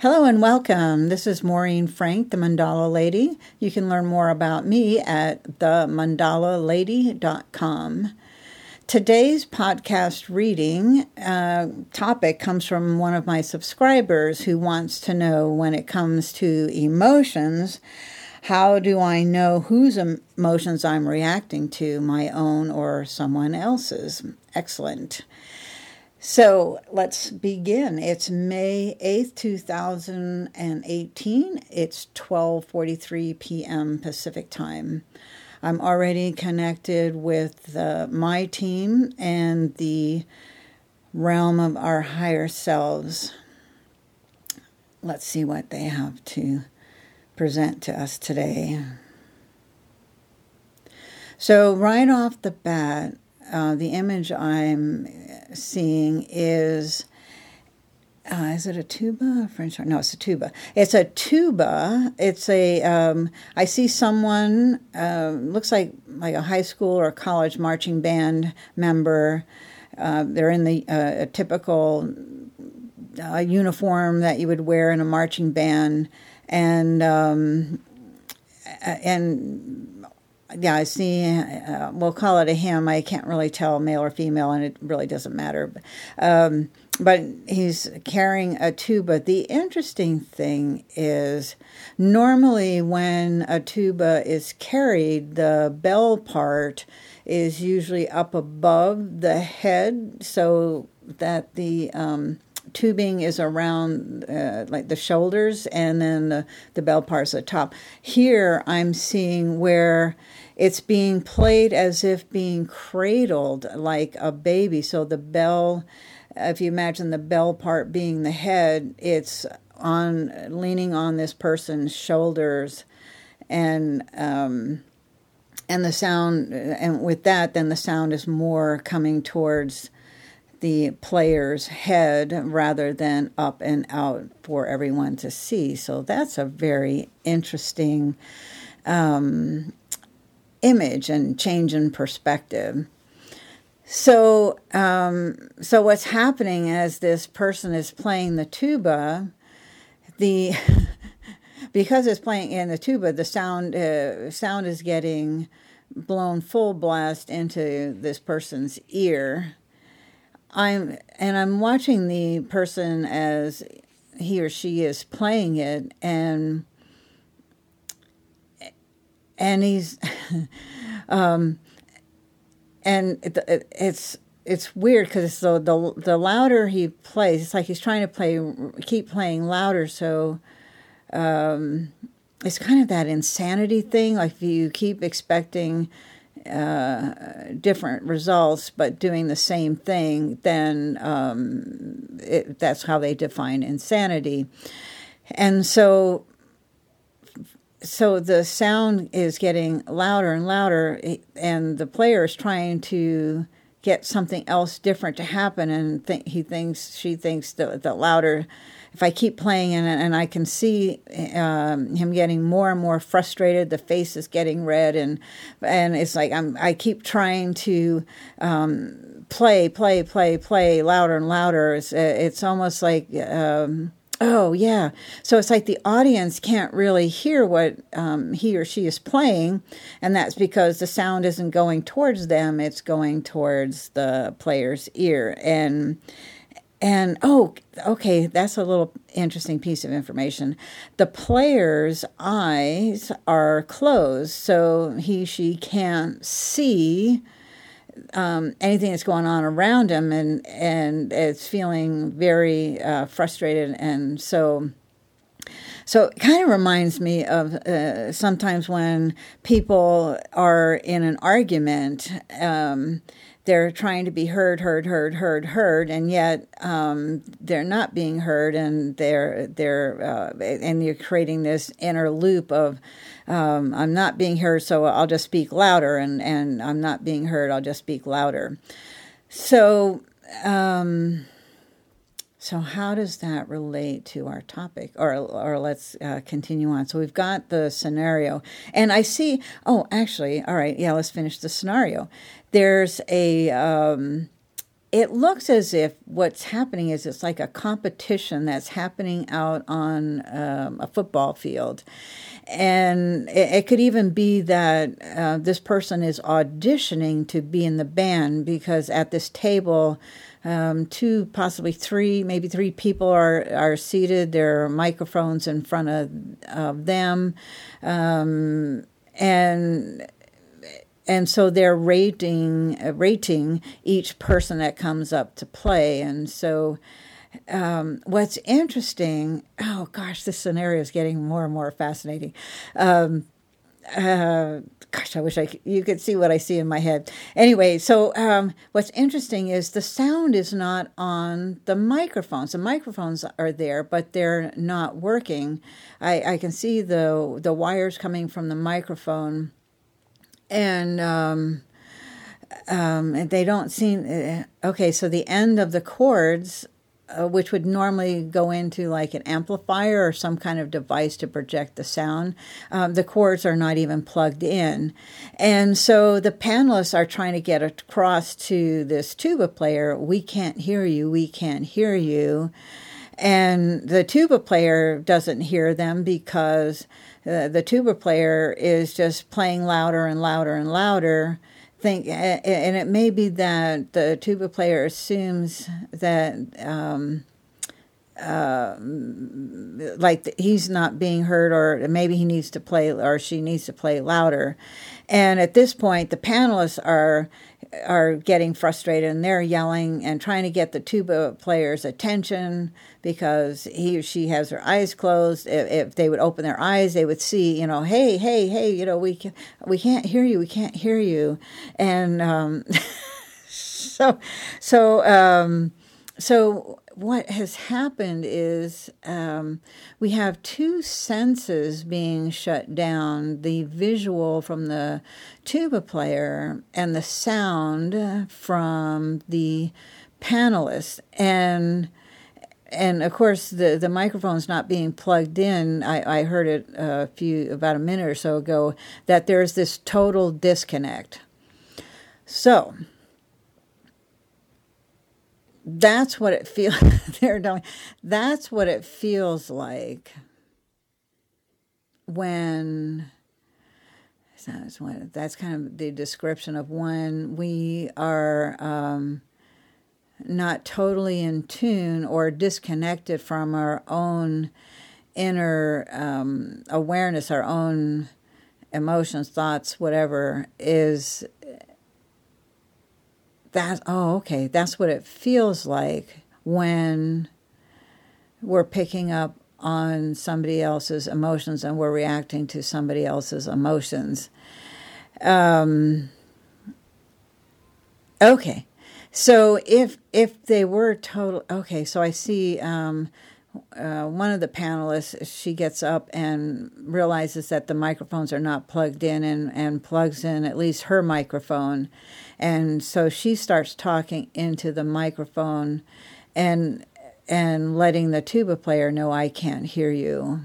Hello and welcome. This is Maureen Frank, the Mandala Lady. You can learn more about me at themandalalady.com. Today's podcast reading uh, topic comes from one of my subscribers who wants to know when it comes to emotions, how do I know whose emotions I'm reacting to, my own or someone else's? Excellent. So let's begin. It's May 8th, 2018. It's 12:43 p.m. Pacific Time. I'm already connected with uh, my team and the realm of our higher selves. Let's see what they have to present to us today. So, right off the bat, uh, the image I'm seeing is. Uh, is it a tuba? French? No, it's a tuba. It's a tuba. It's a. Um, I see someone uh, looks like like a high school or college marching band member. Uh, they're in the uh, a typical uh, uniform that you would wear in a marching band, and um, and yeah, I see. Uh, we'll call it a him. I can't really tell male or female, and it really doesn't matter. Um, but he's carrying a tuba. The interesting thing is, normally when a tuba is carried, the bell part is usually up above the head, so that the um, tubing is around uh, like the shoulders, and then the the bell part's at the top. Here, I'm seeing where it's being played as if being cradled like a baby. So the bell, if you imagine the bell part being the head, it's on leaning on this person's shoulders, and um, and the sound, and with that, then the sound is more coming towards the player's head rather than up and out for everyone to see. So that's a very interesting um, image and change in perspective. So, um, so what's happening as this person is playing the tuba, the because it's playing in the tuba, the sound uh, sound is getting blown full blast into this person's ear. I'm and I'm watching the person as he or she is playing it, and and he's um, and it, it, it's it's weird because so the the louder he plays, it's like he's trying to play keep playing louder. So um, it's kind of that insanity thing. Like you keep expecting uh, different results but doing the same thing, then um, it, that's how they define insanity. And so so the sound is getting louder and louder, and the player is trying to get something else different to happen. And th- he thinks, she thinks that the louder, if I keep playing, and, and I can see um, him getting more and more frustrated. The face is getting red, and and it's like I'm. I keep trying to. Um, play, play, play, play louder and louder. It's, it's almost like um, Oh, yeah. So it's like the audience can't really hear what um, he or she is playing, and that's because the sound isn't going towards them, it's going towards the player's ear. And and oh, okay, that's a little interesting piece of information. The player's eyes are closed, so he, she can't see um, anything that's going on around him, and and it's feeling very uh, frustrated, and so. So it kind of reminds me of uh, sometimes when people are in an argument, um, they're trying to be heard, heard, heard, heard, heard, and yet um, they're not being heard, and they're they're uh, and you're creating this inner loop of um, I'm not being heard, so I'll just speak louder, and, and I'm not being heard, I'll just speak louder. So, um, so how does that relate to our topic? Or, or let's uh, continue on. So we've got the scenario, and I see. Oh, actually, all right, yeah. Let's finish the scenario. There's a um, it looks as if what's happening is it's like a competition that's happening out on um, a football field. And it, it could even be that uh, this person is auditioning to be in the band because at this table, um, two, possibly three, maybe three people are, are seated. There are microphones in front of, of them. Um, and and so they're rating uh, rating each person that comes up to play and so um, what's interesting oh gosh this scenario is getting more and more fascinating um, uh, gosh, I wish I could, you could see what I see in my head. Anyway, so um, what's interesting is the sound is not on the microphones. The microphones are there, but they're not working. I, I can see the the wires coming from the microphone and um, um, they don't seem uh, okay. So the end of the cords, uh, which would normally go into like an amplifier or some kind of device to project the sound, um, the cords are not even plugged in, and so the panelists are trying to get across to this tuba player. We can't hear you. We can't hear you. And the tuba player doesn't hear them because uh, the tuba player is just playing louder and louder and louder. Think, and it may be that the tuba player assumes that, um, uh, like he's not being heard, or maybe he needs to play, or she needs to play louder. And at this point, the panelists are are getting frustrated and they're yelling and trying to get the tuba player's attention because he or she has their eyes closed. If, if, they would open their eyes, they would see, you know, hey, hey, hey, you know, we can, we can't hear you, we can't hear you, and um, so so um, so what has happened is um, we have two senses being shut down the visual from the tuba player and the sound from the panelist. And and of course the the microphone's not being plugged in. I, I heard it a few about a minute or so ago that there's this total disconnect. So that's what it feels they're doing that's what it feels like when that's kind of the description of when we are um, not totally in tune or disconnected from our own inner um, awareness, our own emotions, thoughts, whatever, is that oh okay. That's what it feels like when we're picking up on somebody else's emotions and we're reacting to somebody else's emotions. Um, okay. So if if they were total okay so i see um, uh, one of the panelists, she gets up and realizes that the microphones are not plugged in and, and plugs in at least her microphone. And so she starts talking into the microphone and and letting the tuba player know I can't hear you.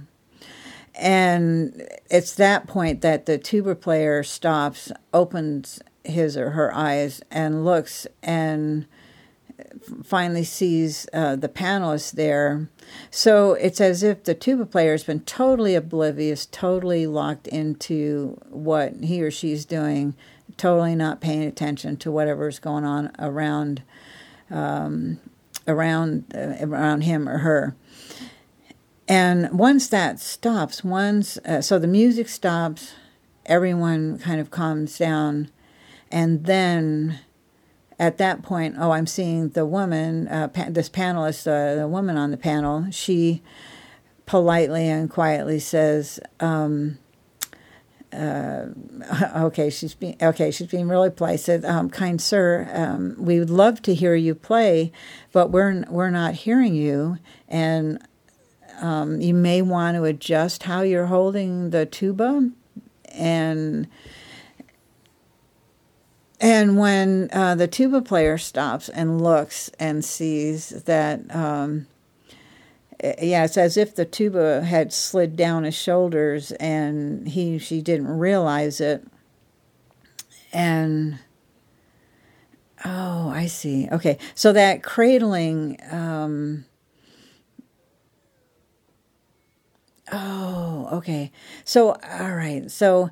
And it's that point that the tuba player stops, opens his or her eyes, and looks and finally sees uh, the panelists there. So it's as if the tuba player has been totally oblivious, totally locked into what he or she's doing, totally not paying attention to whatever's going on around, um, around, uh, around him or her. And once that stops, once uh, so the music stops, everyone kind of calms down, and then at that point, oh, I'm seeing the woman, uh, pa- this panelist, uh, the woman on the panel, she politely and quietly says, um, uh, okay, she's being okay. She's being really polite. Said, um, "Kind sir, um, we would love to hear you play, but we're we're not hearing you, and um, you may want to adjust how you're holding the tuba, and and when uh, the tuba player stops and looks and sees that, um, yeah, it's as if the tuba had slid down his shoulders and he she didn't realize it. And Oh, I see. Okay, so that cradling. Um, oh, okay. So, all right. So,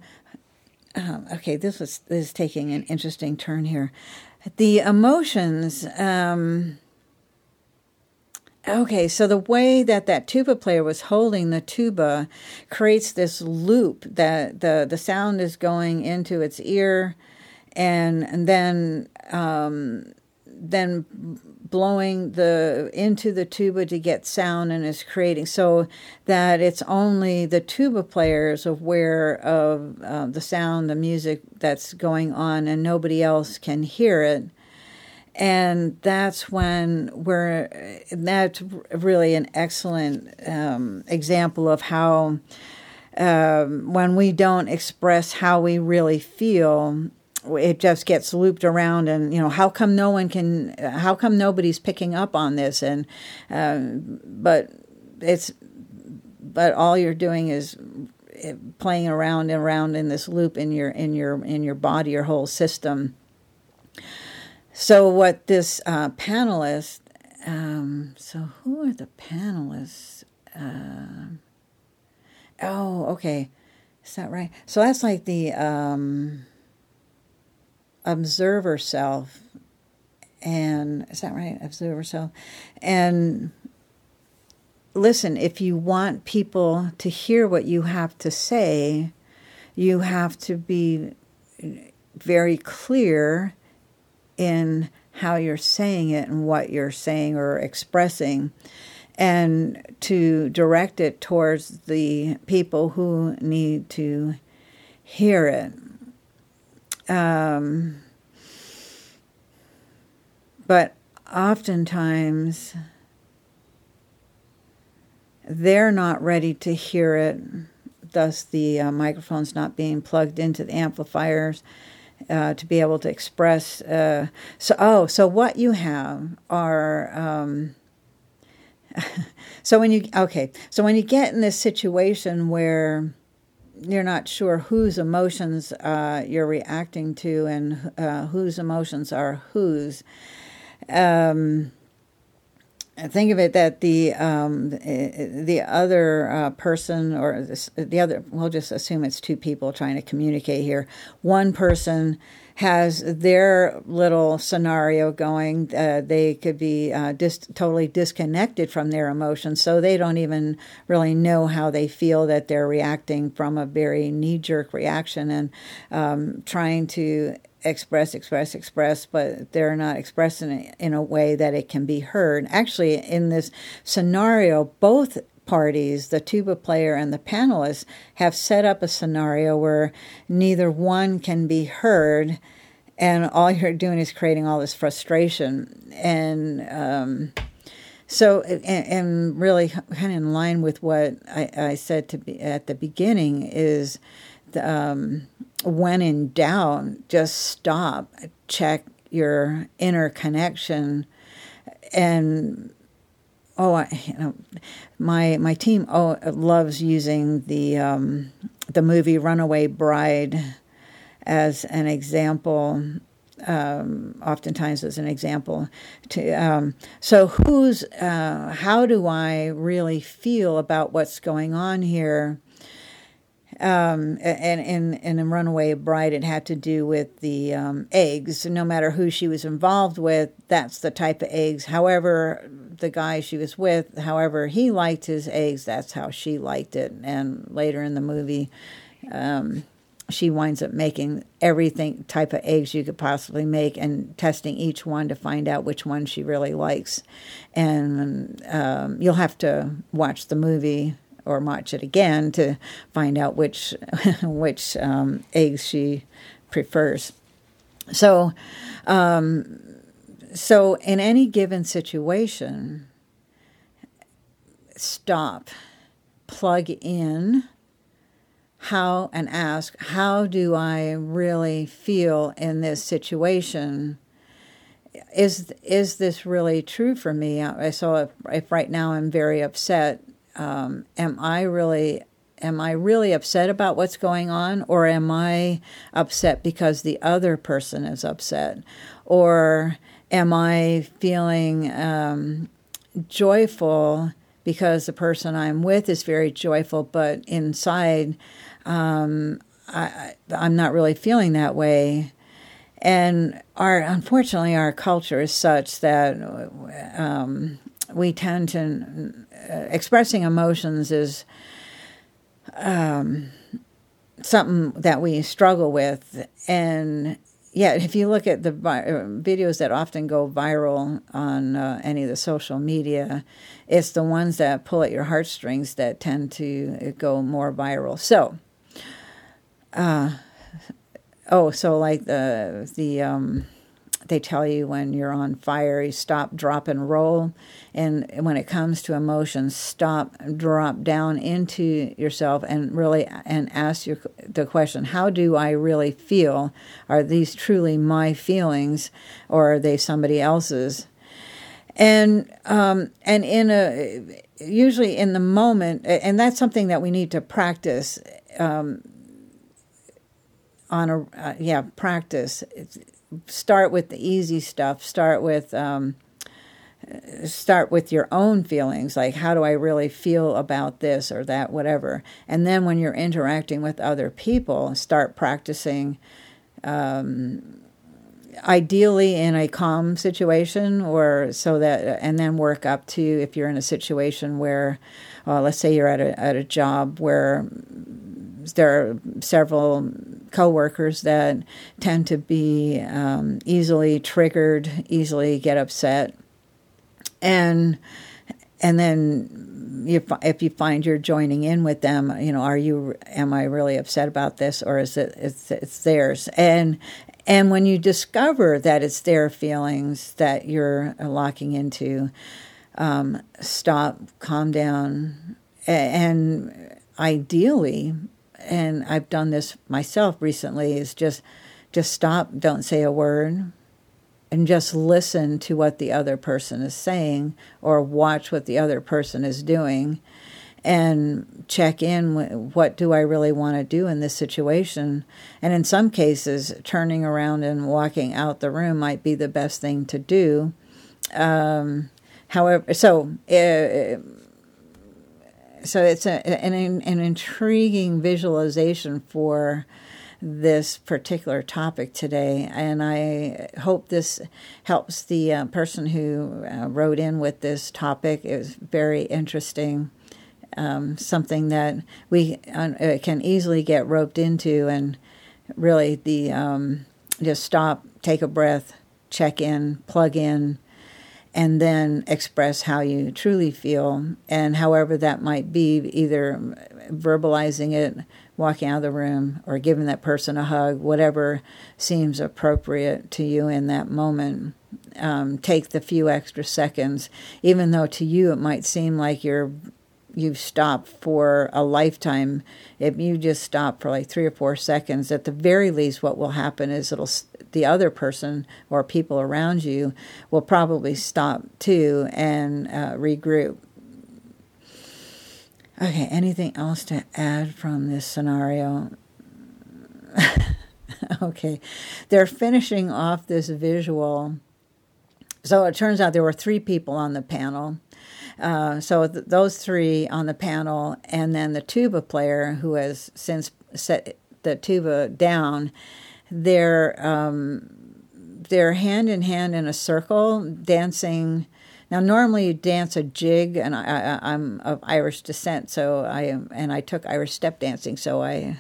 um, okay, this was this is taking an interesting turn here. The emotions. Um, okay, so the way that that tuba player was holding the tuba creates this loop that the the sound is going into its ear, and and then um, then blowing the into the tuba to get sound and is creating so that it's only the tuba players aware of uh, the sound the music that's going on and nobody else can hear it. And that's when we're that's really an excellent um, example of how um, when we don't express how we really feel it just gets looped around and you know how come no one can how come nobody's picking up on this? And um, but it's but all you're doing is eh, playing around and around in this loop in your in your in your body your whole system. So what this uh, panelist um, so who are the panelists? Uh, oh okay. Is that right? So that's like the um, observer self and is that right? Observer self and listen if you want people to hear what you have to say you have to be very clear in how you're saying it and what you're saying or expressing and to direct it towards the people who need to hear it um, but oftentimes they're not ready to hear it, thus, the uh, microphones not being plugged into the amplifiers. Uh, to be able to express, uh, so oh, so what you have are um, so when you okay, so when you get in this situation where you're not sure whose emotions uh, you're reacting to and uh, whose emotions are whose. Um, think of it that the um, the other uh, person or the other we'll just assume it's two people trying to communicate here. One person has their little scenario going. Uh, they could be uh, dis- totally disconnected from their emotions, so they don't even really know how they feel that they're reacting from a very knee jerk reaction and um, trying to express, express, express, but they're not expressing it in a way that it can be heard. Actually, in this scenario, both parties, the tuba player and the panelists, have set up a scenario where neither one can be heard, and all you're doing is creating all this frustration. And um, so, and, and, really, kind of in line with what I, I said to be at the beginning, is the, um, when in doubt, just stop, check your inner connection, and oh, I, you know, my my team oh loves using the um, the movie Runaway Bride as an example. Um, oftentimes as an example to um, so who's uh, how do i really feel about what's going on here um, and in in runaway bride, it had to do with the um, eggs. No matter who she was involved with, that's the type of eggs. However, the guy she was with, however he liked his eggs, that's how she liked it. And later in the movie, um, she winds up making everything type of eggs you could possibly make and testing each one to find out which one she really likes. And um, you'll have to watch the movie or watch it again to find out which which um, eggs she prefers. So, um, so in any given situation, stop, plug in how and ask how do I really feel in this situation is is this really true for me? So if, if right now I'm very upset, um, am I really am I really upset about what's going on, or am I upset because the other person is upset, or am I feeling um, joyful because the person I'm with is very joyful, but inside um, I, I'm not really feeling that way. And our unfortunately, our culture is such that um, we tend to expressing emotions is um, something that we struggle with, and yet, if you look at the vi- uh, videos that often go viral on uh, any of the social media, it's the ones that pull at your heartstrings that tend to go more viral. So, uh, oh, so like the the um, they tell you when you're on fire, you stop, drop, and roll. And when it comes to emotions, stop, drop down into yourself, and really and ask your, the question: How do I really feel? Are these truly my feelings, or are they somebody else's? And um, and in a usually in the moment, and that's something that we need to practice. Um, on a uh, yeah practice start with the easy stuff. Start with um, start with your own feelings like how do i really feel about this or that whatever? And then when you're interacting with other people start practicing um, ideally in a calm situation or so that and then work up to if you're in a situation where uh, let's say you're at a, at a job where there are several coworkers that tend to be um, easily triggered, easily get upset, and and then you, if you find you're joining in with them, you know, are you am I really upset about this or is it it's, it's theirs? And and when you discover that it's their feelings that you're locking into, um, stop, calm down, and ideally and I've done this myself recently, is just just stop, don't say a word, and just listen to what the other person is saying or watch what the other person is doing and check in what do I really want to do in this situation. And in some cases, turning around and walking out the room might be the best thing to do. Um, however, so. Uh, so it's a, an, an intriguing visualization for this particular topic today, and I hope this helps the uh, person who uh, wrote in with this topic. It was very interesting, um, something that we uh, can easily get roped into, and really the um, just stop, take a breath, check in, plug in, and then express how you truly feel, and however that might be, either verbalizing it, walking out of the room, or giving that person a hug, whatever seems appropriate to you in that moment. Um, take the few extra seconds, even though to you it might seem like you're you've stopped for a lifetime. If you just stop for like three or four seconds, at the very least, what will happen is it'll the other person or people around you will probably stop too and uh, regroup. Okay, anything else to add from this scenario? okay, they're finishing off this visual. So it turns out there were three people on the panel. Uh, so th- those three on the panel, and then the tuba player who has since set the tuba down they're um, they're hand in hand in a circle dancing. Now, normally you dance a jig, and I, am of Irish descent, so I am, and I took Irish step dancing, so I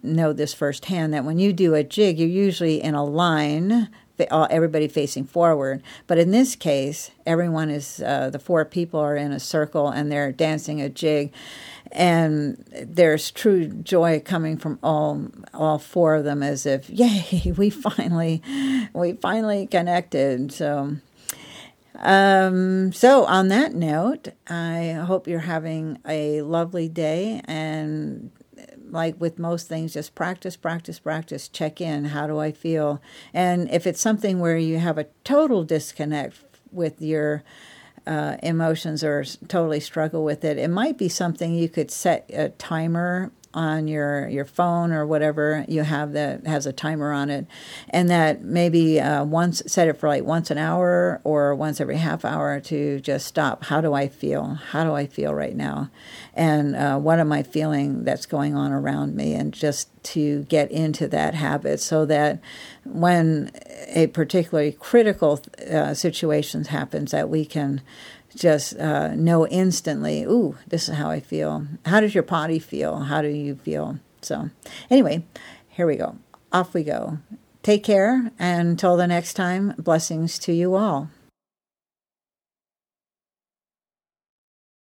know this firsthand. That when you do a jig, you're usually in a line, everybody facing forward. But in this case, everyone is uh, the four people are in a circle and they're dancing a jig, and there's true joy coming from all all four of them as if yay we finally we finally connected so um, so on that note i hope you're having a lovely day and like with most things just practice practice practice check in. How do i feel? And if it's something where you have a total disconnect with your uh, emotions or totally struggle with it, it might be something you could set a timer on your your phone or whatever you have that has a timer on it, and that maybe uh, once set it for like once an hour or once every half hour to just stop. How do I feel? How do I feel right now? And uh, what am I feeling that's going on around me? And just to get into that habit so that when a particularly critical uh, situation happens, that we can just uh, know instantly, ooh, this is how I feel. How does your body feel? How do you feel? So, anyway, here we go. Off we go. Take care. And until the next time, blessings to you all.